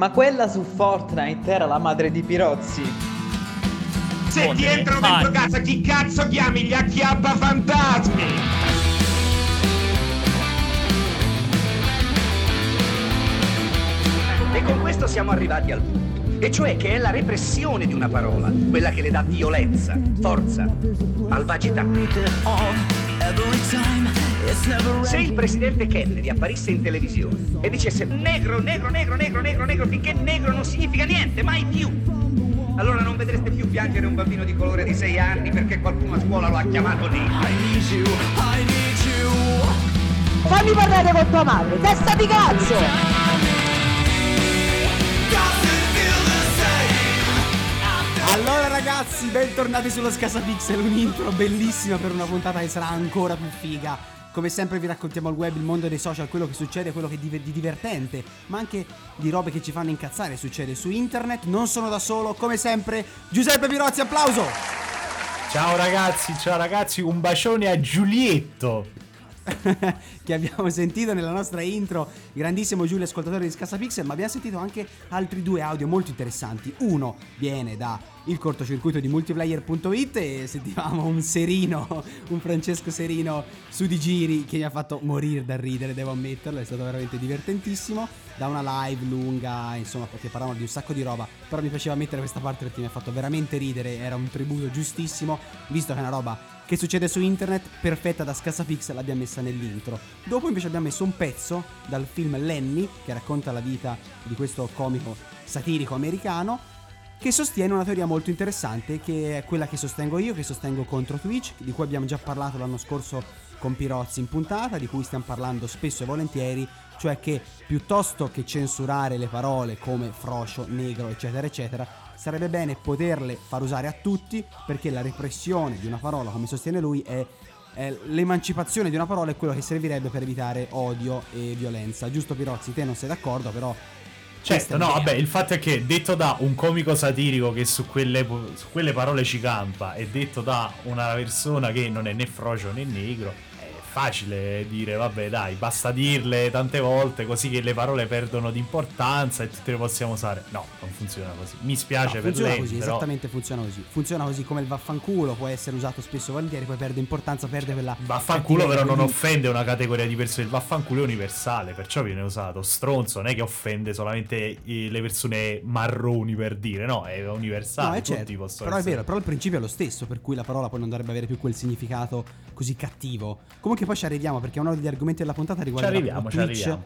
Ma quella su Fortnite era la madre di Pirozzi. Se ti entrano dentro casa, chi cazzo chiami gli acchiappa fantasmi? E con questo siamo arrivati al punto, e cioè che è la repressione di una parola, quella che le dà violenza, forza, malvagità. Se il presidente Kennedy apparisse in televisione e dicesse negro, negro, negro, negro, negro, negro, finché negro non significa niente, mai più, allora non vedreste più piangere un bambino di colore di 6 anni perché qualcuno a scuola lo ha chiamato negro. Fammi parlare con tua madre, testa di cazzo! Allora ragazzi, bentornati sullo Scasa Pixel, un intro bellissima per una puntata che sarà ancora più figa. Come sempre vi raccontiamo al web il mondo dei social, quello che succede, quello che di, di divertente, ma anche di robe che ci fanno incazzare, succede su internet. Non sono da solo, come sempre, Giuseppe Pirozzi, applauso! Ciao ragazzi, ciao ragazzi, un bacione a Giulietto. che abbiamo sentito nella nostra intro, grandissimo Giulio ascoltatore di Scassapixel, ma abbiamo sentito anche altri due audio molto interessanti. Uno viene da il cortocircuito di multiplayer.it e sentivamo un Serino, un Francesco Serino su di giri che mi ha fatto morire da ridere, devo ammetterlo, è stato veramente divertentissimo. Da una live lunga, insomma, perché parlavano di un sacco di roba, però mi piaceva mettere questa parte perché mi ha fatto veramente ridere, era un tributo giustissimo, visto che è una roba che succede su internet, perfetta da Scassapixel, l'abbiamo messa nell'intro. Dopo invece abbiamo messo un pezzo dal film Lenny, che racconta la vita di questo comico satirico americano, che sostiene una teoria molto interessante, che è quella che sostengo io, che sostengo contro Twitch, di cui abbiamo già parlato l'anno scorso con Pirozzi in puntata, di cui stiamo parlando spesso e volentieri, cioè che piuttosto che censurare le parole come froscio, negro, eccetera, eccetera, sarebbe bene poterle far usare a tutti perché la repressione di una parola, come sostiene lui, è, è l'emancipazione di una parola è quello che servirebbe per evitare odio e violenza. Giusto Pirozzi, te non sei d'accordo, però Certo, no, vabbè, il fatto è che detto da un comico satirico che su quelle, su quelle, parole ci campa e detto da una persona che non è né frocio né negro, facile dire, vabbè dai, basta dirle tante volte così che le parole perdono di importanza e tutte le possiamo usare. No, non funziona così. Mi spiace no, per funziona lei. Così, però... Esattamente funziona così. Funziona così come il vaffanculo può essere usato spesso volentieri, poi perde importanza, perde quella... Vaffanculo però non offende una categoria di persone, il vaffanculo è universale, perciò viene usato. Stronzo non è che offende solamente le persone marroni per dire, no, è universale. No, è certo, però essere. è vero, però il principio è lo stesso, per cui la parola poi non dovrebbe avere più quel significato così cattivo. Comunque poi ci arriviamo perché uno degli argomenti della puntata riguarda ci arriviamo, Twitch ci arriviamo.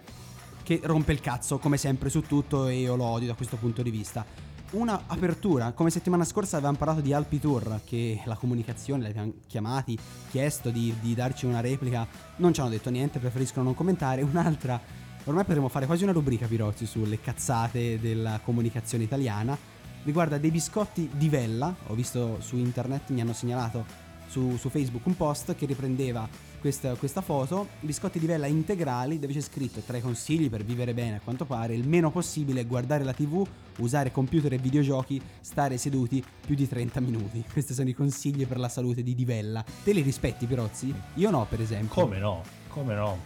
che rompe il cazzo come sempre su tutto e io lo odio da questo punto di vista. Una apertura, come settimana scorsa avevamo parlato di Alpi Tour, che la comunicazione, li abbiamo chiamati, chiesto di, di darci una replica, non ci hanno detto niente, preferiscono non commentare. Un'altra, ormai potremmo fare quasi una rubrica Pirozzi sulle cazzate della comunicazione italiana, riguarda dei biscotti di Vella, ho visto su internet, mi hanno segnalato su, su Facebook un post che riprendeva questa, questa, foto, biscotti di vella integrali dove c'è scritto tra i consigli per vivere bene a quanto pare il meno possibile guardare la tv, usare computer e videogiochi, stare seduti più di 30 minuti. Questi sono i consigli per la salute di Divella. Te li rispetti Pirozzi? Io no per esempio. Come no? Come no?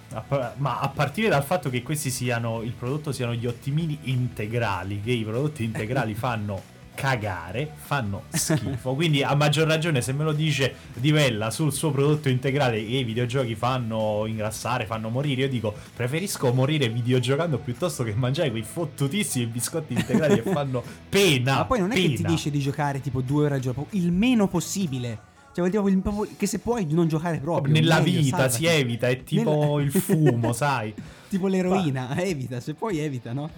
ma a partire dal fatto che questi siano, il prodotto siano gli ottimini integrali, che i prodotti integrali fanno cagare, fanno schifo. Quindi a maggior ragione se me lo dice Divella sul suo prodotto integrale e i videogiochi fanno ingrassare, fanno morire, io dico preferisco morire videogiocando piuttosto che mangiare quei fottutissimi biscotti integrali che fanno pena. Ma poi non è pena. che ti dice di giocare tipo due ore al giorno, il meno possibile. Cioè, che se puoi non giocare proprio. Nella meglio, vita salvati. si evita, è tipo Nella... il fumo, sai. tipo l'eroina, evita, se puoi evita, no?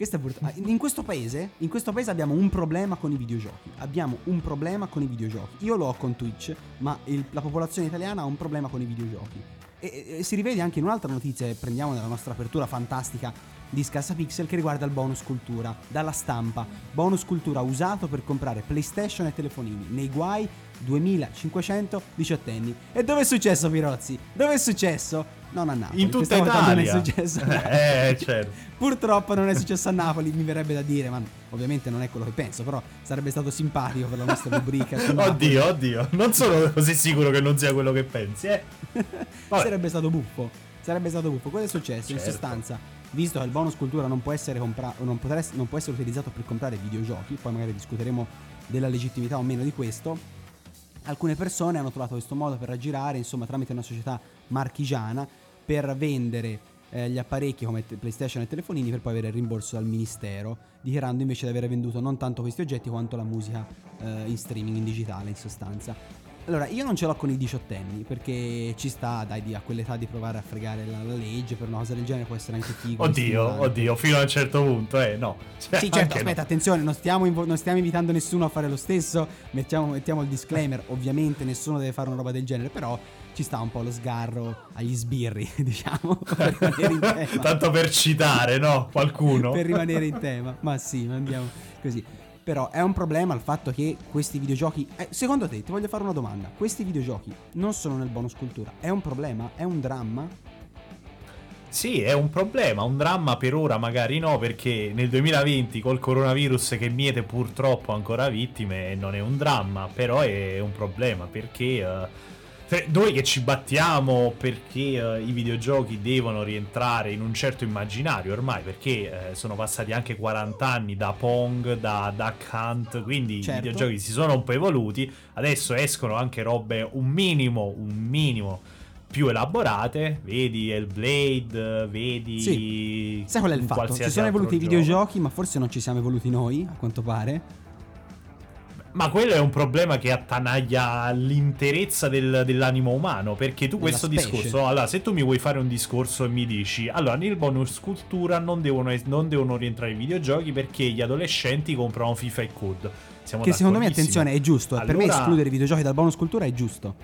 Questa è brutta. In questo paese, in questo paese abbiamo un problema con i videogiochi. Abbiamo un problema con i videogiochi. Io lo ho con Twitch, ma il, la popolazione italiana ha un problema con i videogiochi. E, e si rivede anche in un'altra notizia che prendiamo nella nostra apertura fantastica di Scassa Pixel che riguarda il bonus cultura. Dalla stampa, bonus cultura usato per comprare PlayStation e telefonini. Nei guai 2500 diciottenni. E dove è successo Pirozzi? Dove è successo? Non a Napoli. In tutta Italia. Non è successo Napoli. Eh, certo. Purtroppo non è successo a Napoli, mi verrebbe da dire, ma ovviamente non è quello che penso, però sarebbe stato simpatico per la nostra rubrica. Oddio, oddio. Non sono così sicuro che non sia quello che pensi, eh. Sarebbe stato buffo. Sarebbe stato buffo. Cosa è successo? In Certo. sostanza, visto che il bonus cultura non può essere compra- non, potrà ess- non può essere utilizzato per comprare videogiochi, poi magari discuteremo della legittimità o meno di questo. Alcune persone hanno trovato questo modo per aggirare, insomma, tramite una società marchigiana per vendere eh, gli apparecchi come te- PlayStation e telefonini per poi avere il rimborso dal ministero, dichiarando invece di aver venduto non tanto questi oggetti quanto la musica eh, in streaming, in digitale in sostanza. Allora, io non ce l'ho con i diciottenni perché ci sta, dai, di- a quell'età di provare a fregare la, la legge per una cosa del genere può essere anche figo. Oddio, oddio, fino a un certo punto, eh, no. Cioè, Sì, certo, aspetta, no. attenzione, non stiamo, invo- non stiamo invitando nessuno a fare lo stesso, mettiamo, mettiamo il disclaimer, ovviamente nessuno deve fare una roba del genere, però ci sta un po' lo sgarro agli sbirri, diciamo, per rimanere in tema. Tanto per citare, no? Qualcuno. per rimanere in tema, ma sì, andiamo così. Però è un problema il fatto che questi videogiochi... eh, secondo te, ti voglio fare una domanda, questi videogiochi non sono nel bonus cultura, è un problema? È un dramma? Sì, è un problema, un dramma per ora magari no, perché nel 2020 col coronavirus che miete purtroppo ancora vittime non è un dramma, però è un problema perché eh, cioè, noi che ci battiamo perché eh, i videogiochi devono rientrare in un certo immaginario ormai, perché eh, sono passati anche 40 anni da Pong, da Duck Hunt, quindi Certo. i videogiochi si sono un po' evoluti, adesso escono anche robe un minimo, un minimo più elaborate, vedi Hellblade, vedi Sì. Sai qual è il fatto? Ci sono evoluti i videogiochi, ma forse non ci siamo evoluti noi, a quanto pare. Ma quello è un problema che attanaglia l'interezza del- dell'animo umano. Perché tu Della questo specie. discorso, allora, se tu mi vuoi fare un discorso e mi dici, allora, nel bonus cultura non devono, non devono rientrare i videogiochi perché gli adolescenti comprano FIFA e COD. Siamo Che secondo me, attenzione, è giusto. eh, Per me Allora- escludere i videogiochi dal bonus cultura è giusto.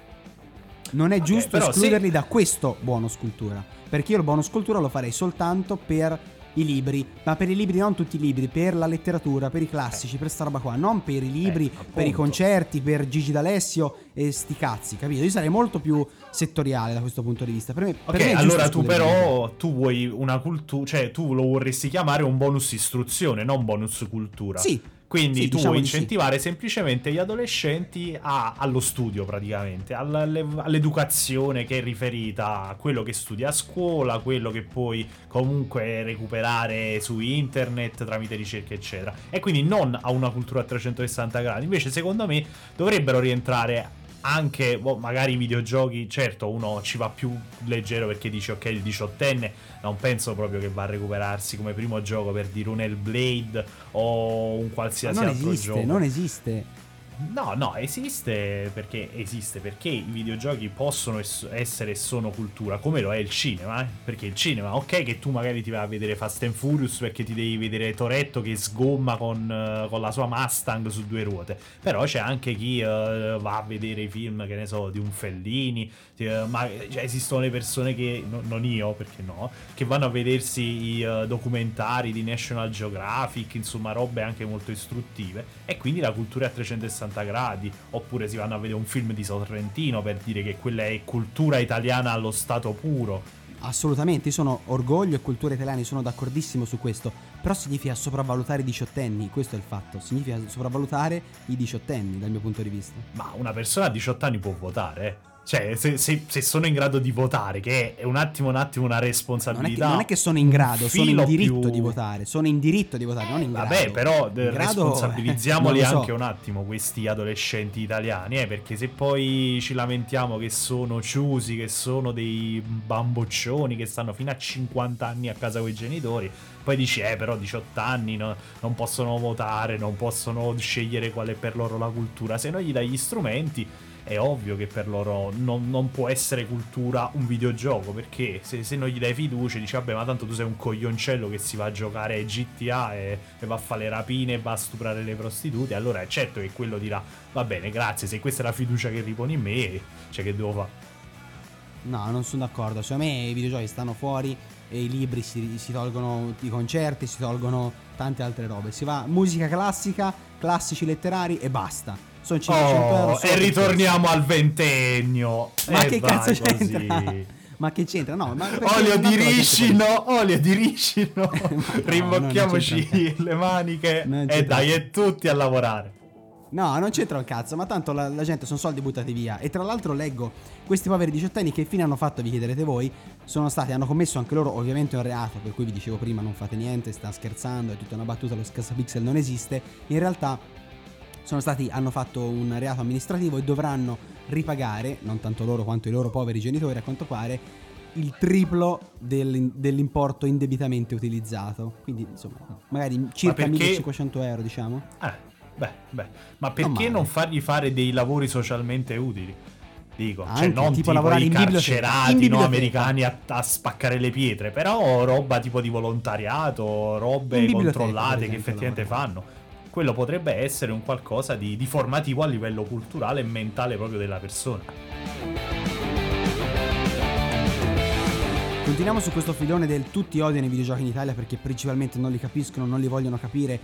Non è Ok, giusto però se- escluderli da questo bonus cultura. Perché io il bonus cultura lo farei soltanto per i libri. Ma per i libri, non tutti i libri, per la letteratura, per i classici, per sta roba qua. Non per i libri, Eh, per i concerti, per Gigi D'Alessio e sti cazzi, capito? Io sarei molto più settoriale da questo punto di vista. Per me, per Ok, me allora tu i libri. però tu vuoi una cultura, cioè tu lo vorresti chiamare un bonus istruzione, non bonus cultura. Sì. Quindi Sì, tu diciamo vuoi di sì. incentivare semplicemente gli adolescenti a- allo studio praticamente, alle- all'educazione che è riferita a quello che studi a scuola, quello che puoi comunque recuperare su internet tramite ricerche eccetera. E quindi non a una cultura a 360 gradi. Invece secondo me dovrebbero rientrare anche boh, magari i videogiochi, certo uno ci va più leggero perché dice ok il diciottenne non penso proprio che va a recuperarsi come primo gioco per dire un Hellblade o un qualsiasi non altro esiste, gioco. non esiste. No, no, esiste perché esiste perché i videogiochi possono es- essere e sono cultura, come lo è il cinema, eh? Perché il cinema, ok che tu magari ti vai a vedere Fast and Furious perché ti devi vedere Toretto che sgomma con, eh, con la sua Mustang su due ruote, però c'è anche chi eh, va a vedere i film, che ne so, di un Fellini, eh, ma cioè, esistono le persone che, no- non io perché no, che vanno a vedersi i documentari di National Geographic, insomma robe anche molto istruttive e quindi la cultura è a 360 gradi, oppure si vanno a vedere un film di Sorrentino per dire che quella è cultura italiana allo stato puro. Assolutamente, sono orgoglio e cultura italiana, sono d'accordissimo su questo. Però significa sopravvalutare i diciottenni, questo è il fatto. Significa sopravvalutare i diciottenni dal mio punto di vista. Ma una persona a 18 anni può votare, eh. Cioè, se, se- se sono in grado di votare, che è un attimo, un attimo una Non è, che, responsabilità. non è che sono in grado, sono in diritto più- di votare. Sono in diritto di votare, non in grado. Vabbè, però eh, In grado, responsabilizziamoli eh, non lo so. anche un attimo questi adolescenti italiani, eh, perché se poi ci lamentiamo che sono ciusi, che sono dei bamboccioni che stanno fino a 50 anni a casa con i genitori, poi dici, eh, però 18 anni no- non possono votare, non possono scegliere qual è per loro la cultura. Se non gli dai gli strumenti, è ovvio che per loro non, non può essere cultura un videogioco, perché se, se non gli dai fiducia dici vabbè ma tanto tu sei un coglioncello che si va a giocare GTA e, e va a fare le rapine e va a stuprare le prostitute, allora è certo che quello dirà va bene grazie, se questa è la fiducia che riponi in me, cioè che devo fare? No, non sono d'accordo. Secondo me i videogiochi stanno fuori e i libri si, si tolgono i concerti, si tolgono tante altre robe. Si va musica classica, classici letterari e basta. Sono 500 Oh, euro. e ritorniamo al ventennio. Ma E che cazzo così. c'entra? Ma che c'entra? No, ma Olio di ricino, olio di ricino. no, Rimbocchiamoci un le maniche e dai, e tutti a lavorare. No, non c'entra un cazzo, ma tanto la, la gente sono soldi buttati via. E tra l'altro leggo questi poveri diciottenni che fine hanno fatto, vi chiederete voi, sono stati, hanno commesso anche loro ovviamente un reato, per cui vi dicevo prima non fate niente, sta scherzando, è tutta una battuta, lo scassapixel non esiste. In realtà sono stati, hanno fatto un reato amministrativo e dovranno ripagare, non tanto loro quanto i loro poveri genitori a quanto pare, il triplo del- dell'importo indebitamente utilizzato. Quindi insomma, magari circa perché- 1500 euro diciamo. Eh, beh, beh. Ma perché male. non fargli fare dei lavori socialmente utili? Dico, cioè Anche, non tipo tipo, i carcerati no, americani a, a spaccare le pietre, però roba tipo di volontariato, robe controllate per che esempio, effettivamente fanno. Quello potrebbe essere un qualcosa di, di formativo a livello culturale e mentale proprio della persona. Continuiamo su questo filone del tutti odiano i videogiochi in Italia perché principalmente non li capiscono, non li vogliono capire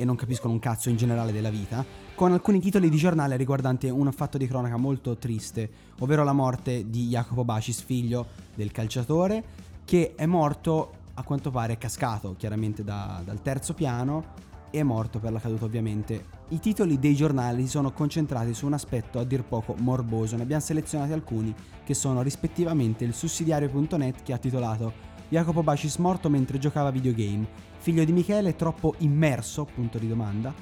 e non capiscono un cazzo in generale della vita, con alcuni titoli di giornale riguardanti un fatto di cronaca molto triste, ovvero la morte di Jacopo Bacis, figlio del calciatore, che è morto a quanto pare è cascato chiaramente da- dal terzo piano e è morto per la caduta ovviamente. I titoli dei giornali si sono concentrati su un aspetto a dir poco morboso, ne abbiamo selezionati alcuni che sono rispettivamente il sussidiario.net che ha titolato Jacopo Bacis morto mentre giocava videogame, figlio di Michele troppo immerso, punto di domanda,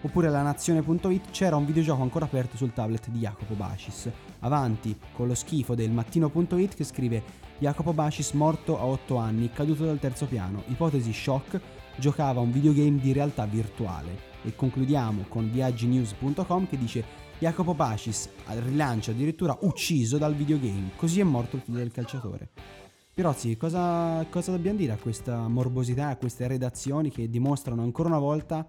oppure la nazione.it c'era un videogioco ancora aperto sul tablet di Jacopo Bacis. Avanti con lo schifo del mattino.it che scrive Jacopo Bacis morto a 8 anni, caduto dal terzo piano, ipotesi shock, giocava un videogame di realtà virtuale. E concludiamo con viagginews.com che dice Jacopo Bacis al rilancio addirittura ucciso dal videogame, così è morto il figlio del calciatore. Pirozzi, cosa, cosa dobbiamo dire a questa morbosità, a queste redazioni che dimostrano ancora una volta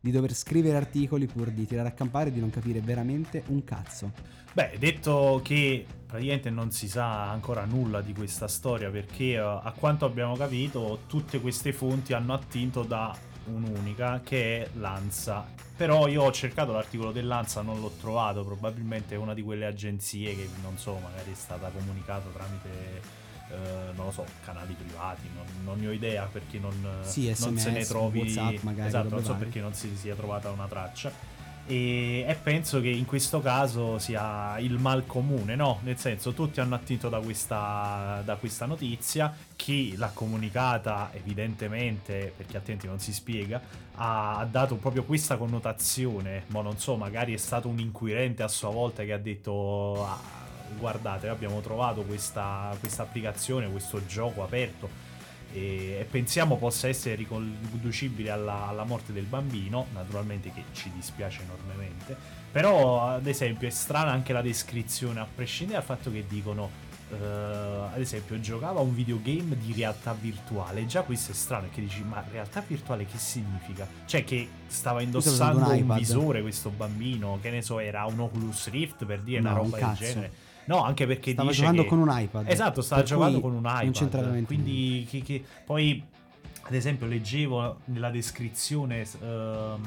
di dover scrivere articoli pur di tirare a campare e di non capire veramente un cazzo? Beh, detto che praticamente non si sa ancora nulla di questa storia perché eh, a quanto abbiamo capito tutte queste fonti hanno attinto da un'unica che è Lanza. Però io ho cercato l'articolo dell'Anza, non l'ho trovato, probabilmente è una di quelle agenzie che non so, magari è stata comunicata tramite eh, non lo so, canali privati, non, non ne ho idea perché non, Sì, non se ne SMS, trovi WhatsApp magari, esatto, non so varie. perché non si sia trovata una traccia. E, e penso che in questo caso sia il mal comune, no? Nel senso, tutti hanno attinto da questa, da questa notizia. Chi l'ha comunicata, evidentemente, perché attenti non si spiega, ha, ha dato proprio questa connotazione. Ma non so, magari è stato un inquirente a sua volta che ha detto: "Ah, Guardate, abbiamo trovato questa, questa applicazione, questo gioco aperto e, e pensiamo possa essere riconducibile alla, alla morte del bambino, naturalmente che ci dispiace enormemente, però ad esempio è strana anche la descrizione, a prescindere dal fatto che dicono, eh, ad esempio giocava a un videogame di realtà virtuale, già questo è strano, perché dici ma realtà virtuale che significa? Cioè che stava indossando un un, visore questo bambino, che ne so, era un Oculus Rift per dire No, una un roba del genere. No, anche perché Stava giocando che- con un iPad. Esatto, stava giocando con un iPad. Non Quindi che- che- poi ad esempio leggevo nella descrizione ehm,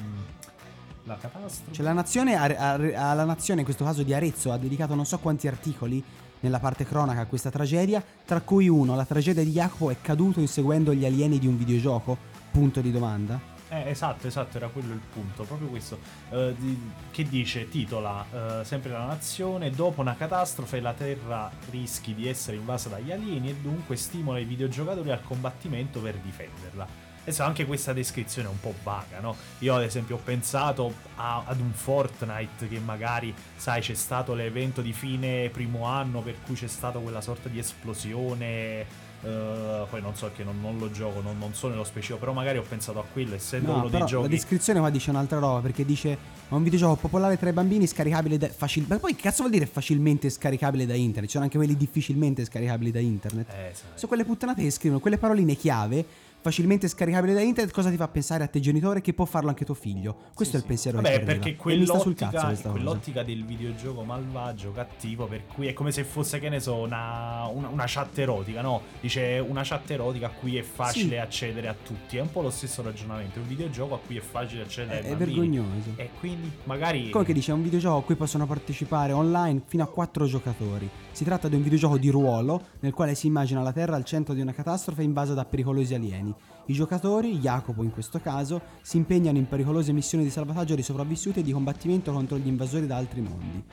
la catastrofe. Cioè la nazione, alla nazione, in questo caso di Arezzo, ha dedicato non so quanti articoli nella parte cronaca a questa tragedia, tra cui uno, la tragedia di Jacopo è caduto inseguendo gli alieni di un videogioco? Punto di domanda. Eh, esatto, esatto, era quello il punto, proprio questo. Eh, di- che dice, titola, eh, sempre la nazione, dopo una catastrofe la Terra rischi di essere invasa dagli alieni e dunque stimola i videogiocatori al combattimento per difenderla. Adesso anche questa descrizione è un po' vaga, no? Io ad esempio ho pensato a- ad un Fortnite che magari, sai, c'è stato l'evento di fine primo anno per cui c'è stata quella sorta di esplosione eh, poi non so che non, non lo gioco, non, non so nello specifico, però magari ho pensato a quello, essendo No, uno dei giochi. la descrizione qua dice un'altra roba perché dice è un videogioco popolare tra i bambini scaricabile da facil- Ma poi che cazzo vuol dire facilmente scaricabile da internet? Ci sono anche quelli difficilmente scaricabili da internet. Eh, sai. Sono quelle puttanate che scrivono quelle paroline chiave facilmente scaricabile da internet, cosa ti fa pensare a te genitore che può farlo anche tuo figlio? Questo è il pensiero Vabbè, che ti perché sta sul quell'ottica, cazzo cosa. quell'ottica del videogioco malvagio, cattivo, per cui è come se fosse, che ne so, una, una, una chat erotica, no? Dice una chat erotica a cui è facile Sì. accedere a tutti. È un po' lo stesso ragionamento. Un videogioco a cui è facile accedere È- ai è bambini. vergognoso. E quindi magari. Come che dice, è un videogioco a cui possono partecipare online fino a 4 giocatori. Si tratta di un videogioco di ruolo nel quale si immagina la Terra al centro di una catastrofe invasa da pericolosi alieni. I giocatori, Jacopo in questo caso, si impegnano in pericolose missioni di salvataggio di sopravvissuti e di combattimento contro gli invasori da altri mondi.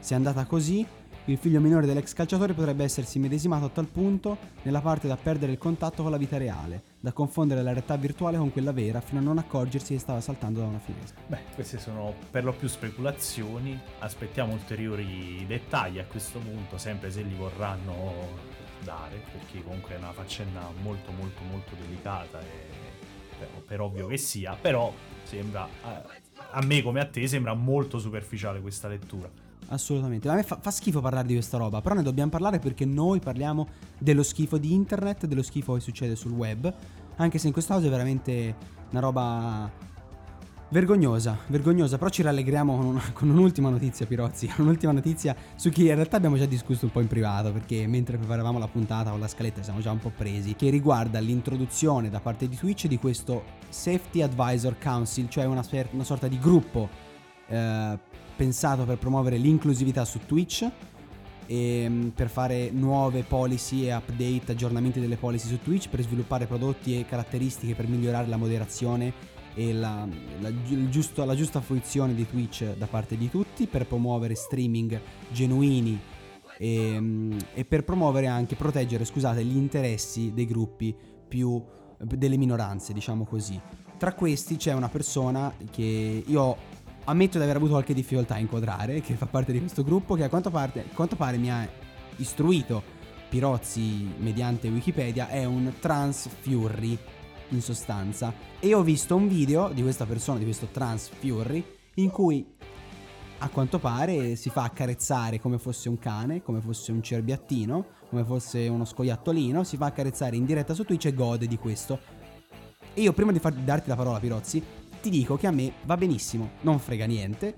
Se è andata così, il figlio minore dell'ex calciatore potrebbe essersi medesimato a tal punto nella parte da perdere il contatto con la vita reale, da confondere la realtà virtuale con quella vera fino a non accorgersi che stava saltando da una finestra. Beh, queste sono per lo più speculazioni. Aspettiamo ulteriori dettagli a questo punto, sempre se li vorranno dare, perché comunque è una faccenda molto molto molto delicata e per, per ovvio che sia, però sembra a, a me come a te sembra molto superficiale questa lettura. Assolutamente, a me fa, fa schifo parlare di questa roba, però ne dobbiamo parlare perché noi parliamo dello schifo di internet, dello schifo che succede sul web, anche se in questo caso è veramente una roba vergognosa, vergognosa, però ci rallegriamo con, una- con un'ultima notizia Pirozzi, un'ultima notizia su cui in realtà abbiamo già discusso un po' in privato, perché mentre preparavamo la puntata con la scaletta siamo già un po' presi, che riguarda l'introduzione da parte di Twitch di questo Safety Advisor Council, cioè una, una sorta di gruppo eh, pensato per promuovere l'inclusività su Twitch e mm, per fare nuove policy e update, aggiornamenti delle policy su Twitch, per sviluppare prodotti e caratteristiche per migliorare la moderazione e la, la giusto- la giusta fruizione di Twitch da parte di tutti, per promuovere streaming genuini e, mm, e per promuovere anche, proteggere, scusate, gli interessi dei gruppi più delle minoranze, diciamo così. Tra questi c'è una persona che io ammetto di aver avuto qualche difficoltà a inquadrare, che fa parte di questo gruppo, che a quanto, parte- a quanto pare mi ha istruito Pirozzi mediante Wikipedia, è un trans fury in sostanza. E ho visto un video di questa persona, di questo trans fury, in cui a quanto pare si fa accarezzare come fosse un cane, come fosse un cerbiattino, come fosse uno scoiattolino, si fa accarezzare in diretta su Twitch e gode di questo. E io prima di, far- darti la parola Pirozzi, ti dico che a me va benissimo, non frega niente,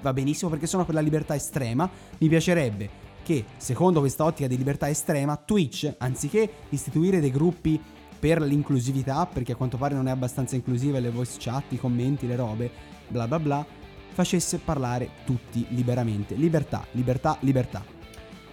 va benissimo perché sono per la libertà estrema, mi piacerebbe che secondo questa ottica di libertà estrema Twitch, anziché istituire dei gruppi per l'inclusività, perché a quanto pare non è abbastanza inclusiva le voice chat, i commenti, le robe, bla bla bla, facesse parlare tutti liberamente. Libertà, libertà, libertà.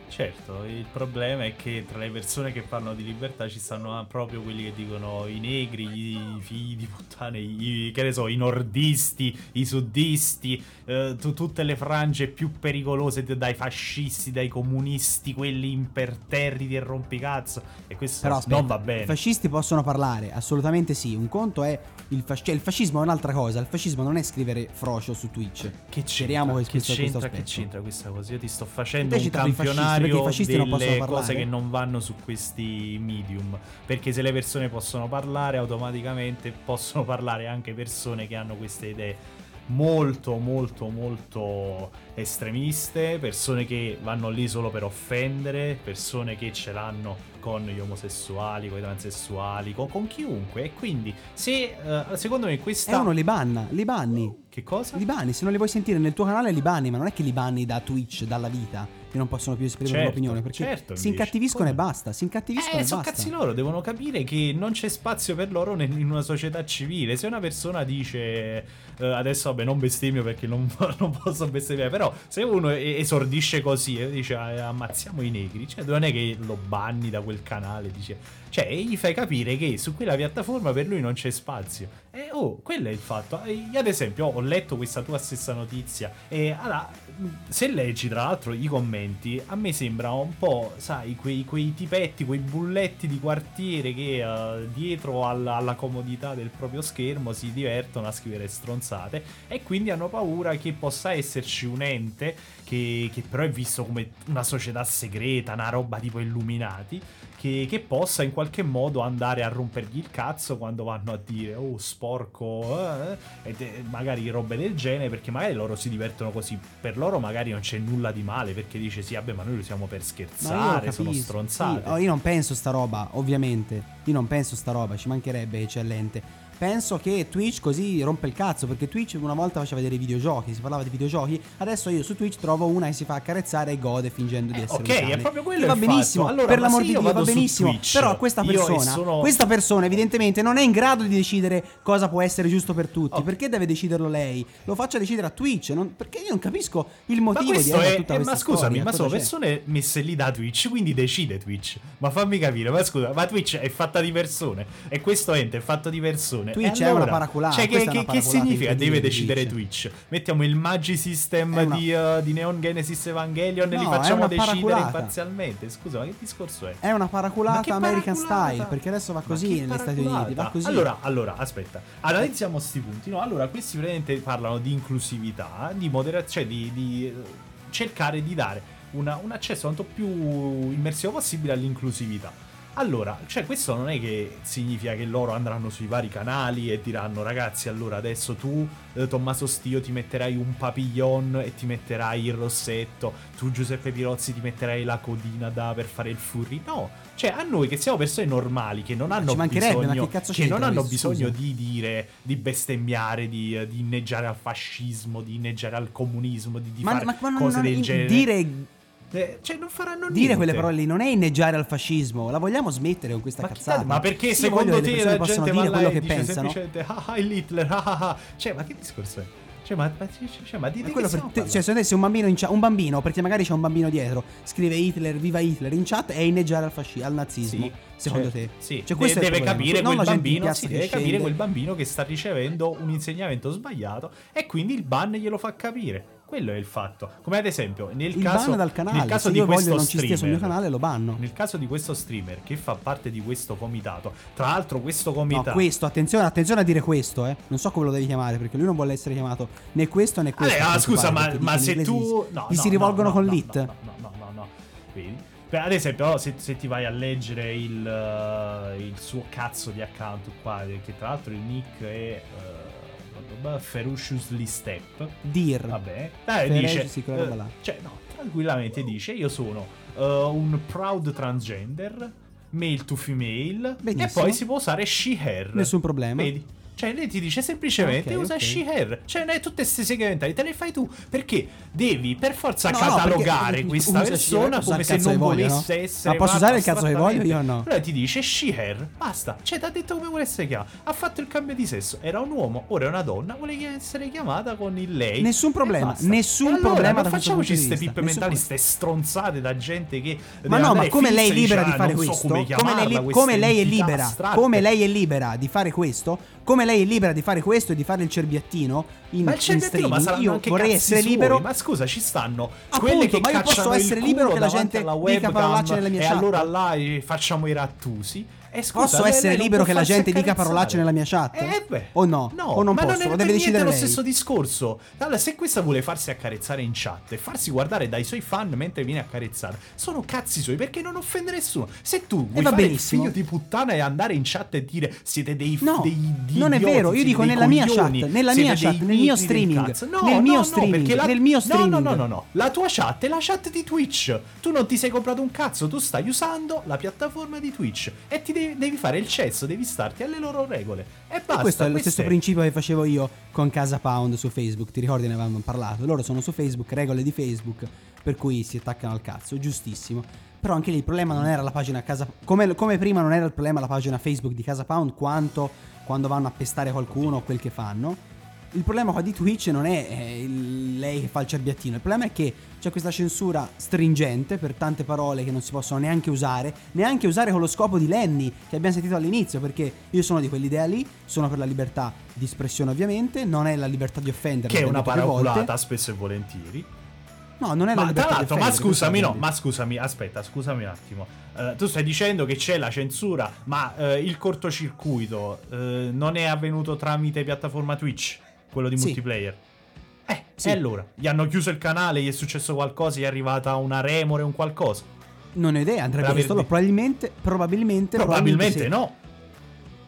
Certo, il problema è che tra le persone che parlano di libertà ci stanno proprio quelli che dicono i negri, i figli di puttane, i, che ne so, i nordisti, i suddisti, eh, tu- tutte le frange più pericolose dai fascisti, dai comunisti, quelli imperterriti e rompicazzo. E questo Però aspetta, non va bene. I fascisti possono parlare, assolutamente sì. Un conto è il fascismo, cioè il fascismo è un'altra cosa. Il fascismo non è scrivere frocio su Twitch. Che c'entra, che, questo c'entra, che c'entra questa cosa? Io ti sto facendo hai un campionario perché i fascisti non possono parlare? cose che non vanno su questi medium. Perché se le persone possono parlare, automaticamente possono parlare anche persone che hanno queste idee molto, molto, molto estremiste, persone che vanno lì solo per offendere, persone che ce l'hanno con gli omosessuali, con i transessuali, con, con chiunque. E quindi, se eh, secondo me E questa. uno li banna, li banni. Che cosa? Li banni, se non li vuoi sentire nel tuo canale li banni, ma non è che li banni da Twitch, dalla vita, che non possono più esprimere Certo, l'opinione, perché certo, si incattiviscono Come? e basta, si incattiviscono Eh, e sono basta. cazzi loro, devono capire che non c'è spazio per loro in una società civile. Se una persona dice eh, adesso vabbè non bestemmio perché non, non posso bestemmiare, però se uno esordisce così e dice "Ah, ammazziamo i negri, cioè non è che lo banni da quel canale, dice, cioè gli fai capire che su quella piattaforma per lui non c'è spazio. E oh, quello è il fatto. Io ad esempio ho letto questa tua stessa notizia e allora se leggi tra l'altro i commenti, a me sembra un po', sai, quei, quei tipetti, quei bulletti di quartiere che eh, dietro alla, alla comodità del proprio schermo si divertono a scrivere stronzate e quindi hanno paura che possa esserci un ente che, che però è visto come una società segreta, una roba tipo illuminati, che, che possa in qualche modo andare a rompergli il cazzo quando vanno a dire oh sporco, eh, e magari robe del genere, perché magari loro si divertono così. Per loro magari non c'è nulla di male, perché dice sì, vabbè, ma noi lo usiamo per scherzare, sono stronzate. sì, oh, io non penso sta roba, ovviamente. Io non penso sta roba, ci mancherebbe eccellente. Penso che Twitch così rompe il cazzo perché Twitch una volta faceva vedere i videogiochi, si parlava di videogiochi, adesso io su Twitch trovo una che si fa accarezzare e gode fingendo di Eh, essere ok, un cane. è proprio quello Che va benissimo. Allora, per l'amor di io Dio va benissimo, Twitch, però questa persona, sono- questa persona evidentemente non è in grado di decidere cosa può essere giusto per tutti, Ok. perché deve deciderlo lei? Lo faccia decidere a Twitch, non- perché io non capisco il motivo a è, tutta eh, questa ma scusami, storia, ma sono c'è? persone messe lì da Twitch, quindi decide Twitch. Ma fammi capire, ma scusa, ma Twitch è fatta di persone e questo ente è fatto di persone. Twitch E è allora, una paraculata, Cioè, che, è che- che significa deve decidere Twitch. Twitch? Mettiamo il Magi System È una- di, uh, di Neon Genesis Evangelion e li No, è facciamo decidere paraculata. imparzialmente. Scusa, ma che discorso è? È una paraculata American paraculata? style, perché adesso va così negli Stati Uniti, va così. Allora, allora, aspetta, analizziamo sti punti. No, allora, questi veramente parlano di inclusività, di moderazione, cioè di, di, eh, cercare di dare una- un accesso quanto più immersivo possibile all'inclusività. Allora, cioè questo non è che significa che loro andranno sui vari canali e diranno ragazzi, allora adesso tu, eh, Tommaso Stio, ti metterai un papillon e ti metterai il rossetto, tu Giuseppe Pirozzi ti metterai la codina da, per fare il furry. No, cioè a noi che siamo persone normali, che non hanno bisogno, che che non hanno bisogno scusa? di dire, di bestemmiare, di, di inneggiare al fascismo, di inneggiare al comunismo, di, di ma, fare ma- ma cose non- del genere. dire Eh, cioè non faranno niente. Dire quelle parole lì non è inneggiare al fascismo, la vogliamo smettere con questa Ma, cazzata. ma perché Sì, secondo te le la persone possono gente dire quello che pensano? ah ah Hitler ah ah ah cioè ma che discorso è? Cioè ma, ma, cioè, ma di, di per- te- cioè, se un bambino, in chat- un bambino, perché magari c'è un bambino dietro, scrive Hitler, viva Hitler in chat, è inneggiare al, fasci- al nazismo. Sì, secondo cioè, te? Sì, Cioè, questo deve problema. capire quel bambino, sì, deve capire quel bambino che sta ricevendo un insegnamento sbagliato e quindi il ban glielo fa capire. Quello è il fatto. Come ad esempio, nel Il caso dal canale, nel caso se di io voglio questo non ci stia sul mio streamer, canale lo banno. Nel caso di questo streamer che fa parte di questo comitato, tra l'altro questo No, comitato questo, attenzione, attenzione a dire questo, eh. Non so come lo devi chiamare, perché lui non vuole essere chiamato né questo né questo. Allora, ah, scusa, pare, ma, ma se tu. No, gli no, si rivolgono no, con no, lit. No, no, no, no, no. Vedi? Per- ad esempio, no, se, se ti vai a leggere il, eh, il suo cazzo di account qua, che tra l'altro il nick è. Uh, Ferociously Step. Dir. Vabbè, eh, Ferociously, dice. roba eh, cioè, no, tranquillamente dice: Io sono eh, un proud transgender, male to female, Benissimo. e poi si può usare she-her. Nessun problema. Vedi? Cioè, lei ti dice semplicemente Ok, usa ok. she-her. Cioè, non è tutte queste seghe mentali, te le fai tu. Perché devi per forza No, no, catalogare perché questa persona come se non voglio, volesse no? essere. Ma posso usare il cazzo che voglio? Io no. Allora ti dice she-her, basta. Cioè, ti ha detto come vuole essere chiamata. Ha fatto il cambio di sesso. Era un uomo, ora è una donna. Vuole essere chiamata con il lei. Nessun problema, nessun allora, problema questo facciamoci queste pippe mentali, pro- ste stronzate da gente che. Ma no, ma come lei è libera di "Ah, fare questo? come lei, queste lei è libera? Come lei è libera di fare questo? Come lei è libera di fare questo e di fare il cerbiattino in, Ma il in cerbiattino, ma streaming? Io vorrei essere suoi. libero. Ma scusa, ci stanno Appunto, quelle che ma io posso essere libero che la gente alla dica webcam parolacce nelle mie e chat? allora là eh, facciamo i rattusi. E scusa, Posso lei- essere lei libero che la gente dica parolacce nella mia chat? Eh beh. O no? No, O non ma posso? non è Lo deve decidere lo lei. stesso discorso. Allora, se questa vuole farsi accarezzare in chat e farsi guardare dai suoi fan mentre viene accarezzata, sono cazzi suoi perché non offende nessuno. Se tu vuoi va fare il benissimo. figlio di puttana e andare in chat e dire siete dei No, dei, di non è idioti, vero, io dico dei nella mia coglioni, chat, nella mia dei chat, nel mio streaming. No, nel no, mio no, streaming, la- nel mio No, streaming. no, no, no, no. La tua chat è la chat di Twitch. Tu non ti sei comprato un cazzo, tu stai usando la piattaforma di Twitch e ti devi, devi fare il cesso, devi starti alle loro regole. E basta. E questo è lo stesso principio che facevo io con Casa Pound su Facebook. Ti ricordi ne avevamo parlato? Loro sono su Facebook, regole di Facebook, per cui si attaccano al cazzo, giustissimo. Però anche lì il problema non era la pagina Casa come, come prima non era il problema la pagina Facebook di Casa Pound quanto quando vanno a pestare qualcuno o quel che fanno. Il problema qua di Twitch non è eh, il- lei che fa il cerbiattino, il problema è che c'è questa censura stringente per tante parole che non si possono neanche usare, neanche usare con lo scopo di Lenny che abbiamo sentito all'inizio, perché io sono di quell'idea lì, sono per la libertà di espressione ovviamente, non è la libertà di offendere. Che è una paraculata spesso e volentieri. No, non è la Ma libertà tra di l'altro, ma scusami, no, ma scusami, aspetta, scusami un attimo. Eh, tu stai dicendo che c'è la censura, ma eh, il cortocircuito eh, non è avvenuto tramite piattaforma Twitch, quello di Sì. multiplayer. Eh, Sì. e allora? Gli hanno chiuso il canale, gli è successo qualcosa, gli è arrivata una remore, un qualcosa. Non ho idea, andrebbe visto, aver- probabilmente, probabilmente, Probabilmente sì. no.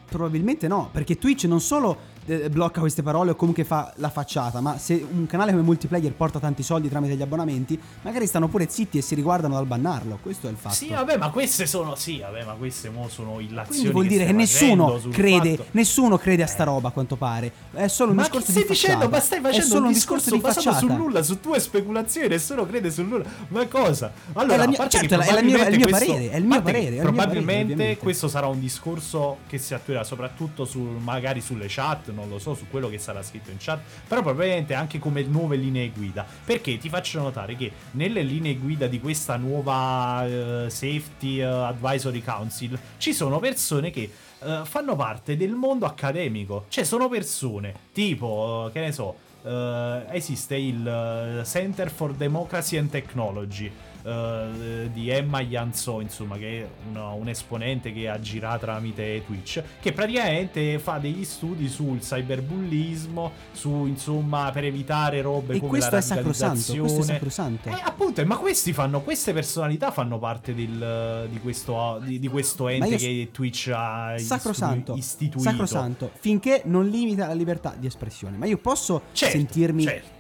Probabilmente no, perché Twitch non solo eh, blocca queste parole o comunque fa la facciata, ma se un canale come multiplayer porta tanti soldi tramite gli abbonamenti, magari stanno pure zitti e si riguardano dal bannarlo. Questo è il fatto. Sì, vabbè, ma queste sono. Sì, vabbè, ma queste mo sono illazioni. Quindi vuol che dire che stai nessuno crede, fatto- nessuno crede a sta roba a quanto pare. È solo un Ma discorso che stai di dicendo? facciata. Ma stai È facendo solo un discorso, di basato facciata. sul nulla, su tue speculazioni, nessuno crede sul nulla. Ma cosa? Allora, È la mia- certo, che è la mia- è il mio probabilmente questo- parere, è il mio che parere, è il mio parere, Probabilmente questo sarà un discorso che si attuerà soprattutto sul, magari sulle chat, non lo so, su quello che sarà scritto in chat, però probabilmente anche come nuove linee guida. Perché ti faccio notare che nelle linee guida di questa nuova eh, Safety eh, Advisory Council ci sono persone che eh, fanno parte del mondo accademico. Cioè, sono persone tipo, eh, che ne so, esiste il Center for Democracy and Technology. Eh, di Emma Yanzo, insomma, che è una- un esponente che agirà tramite Twitch, che praticamente fa degli studi sul cyberbullismo, su insomma, per evitare robe E come questo la è sacrosanto, questo è radicalizzazione. sacrosanto. Eh, appunto, ma questi fanno, queste personalità fanno parte del, di, questo, di, di questo ente che Twitch ha Sacrosanto, istituito. sacrosanto, finché non limita la libertà di espressione. Ma io posso Certo, sentirmi certo.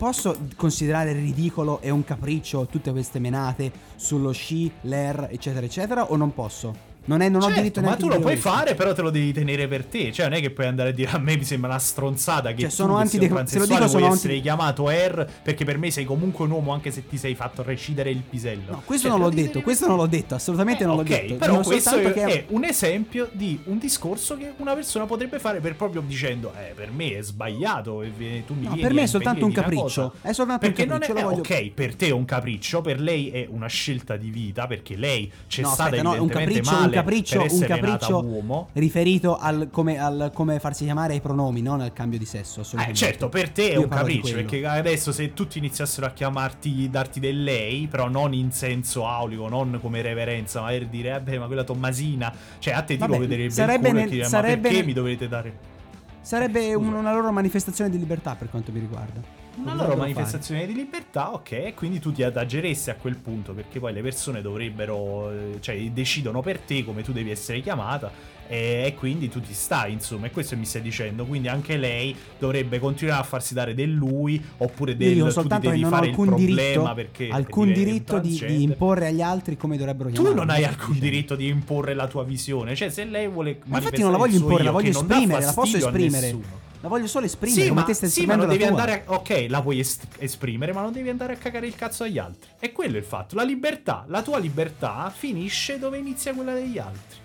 Posso considerare ridicolo e un capriccio tutte queste menate sullo sci, l'air, eccetera, eccetera, o non posso? Non, è, non ho Certo, diritto ma neanche tu di lo puoi fare, però te lo devi tenere per te. Cioè, non è che puoi andare a dire a me mi sembra una stronzata che Cioè, tu sono che sei un transessuale vuoi anti- essere chiamato R perché per me sei comunque un uomo anche se ti sei fatto recidere il pisello. No, questo Cioè, non l'ho detto, tenere questo per non l'ho detto, assolutamente Eh, non l'ho ok, detto. Però questo è, che è un esempio di un discorso che una persona potrebbe fare per proprio dicendo eh, per me è sbagliato e tu mi No, vieni per me è soltanto un capriccio, è soltanto un perché capriccio, non è, voglio- ok, per te è un capriccio, per lei è una scelta di vita perché lei c'è No, stata aspetta, no, è un evidentemente capriccio, un male capriccio, un capriccio uomo. riferito al come, al come farsi chiamare ai pronomi, non al cambio di sesso. Eh, certo, per te è Io un capriccio, perché adesso se tutti iniziassero a chiamarti, darti del lei, però non in senso aulico, non come reverenza, ma per dire, vabbè, ma quella Tommasina, cioè a te ti Vabbè, lo vedrebbe sarebbe il culo e ti dire, ma sarebbe perché nel- mi dovete dare Sarebbe una loro manifestazione di libertà per quanto mi riguarda. Una loro fare. manifestazione di libertà, ok, e quindi tu ti adageresti a quel punto, perché poi le persone dovrebbero, eh, cioè decidono per te come tu devi essere chiamata e, e quindi tu ti stai, insomma, e questo mi stai dicendo, quindi anche lei dovrebbe continuare a farsi dare del lui oppure Io del tu ti soltanto che devi non fare il alcun problema diritto, perché alcun diritto di, di imporre agli altri come dovrebbero Tu chiamarmi. non hai alcun dicendo. diritto di imporre la tua visione. Cioè, se lei vuole. Ma infatti non la voglio il imporre, la io, voglio non dà esprimere, la posso esprimere. La voglio solo esprimere, Sì, come ma, te stai sì, ma non la devi tua. andare. a- ok, la puoi est- esprimere, ma non devi andare a cagare il cazzo agli altri. E quello è il fatto. La libertà, la tua libertà finisce dove inizia quella degli altri.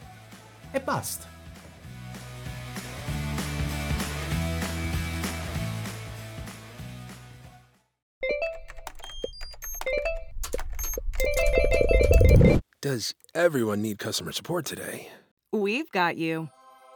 E basta. Does everyone need customer support today? We've got you.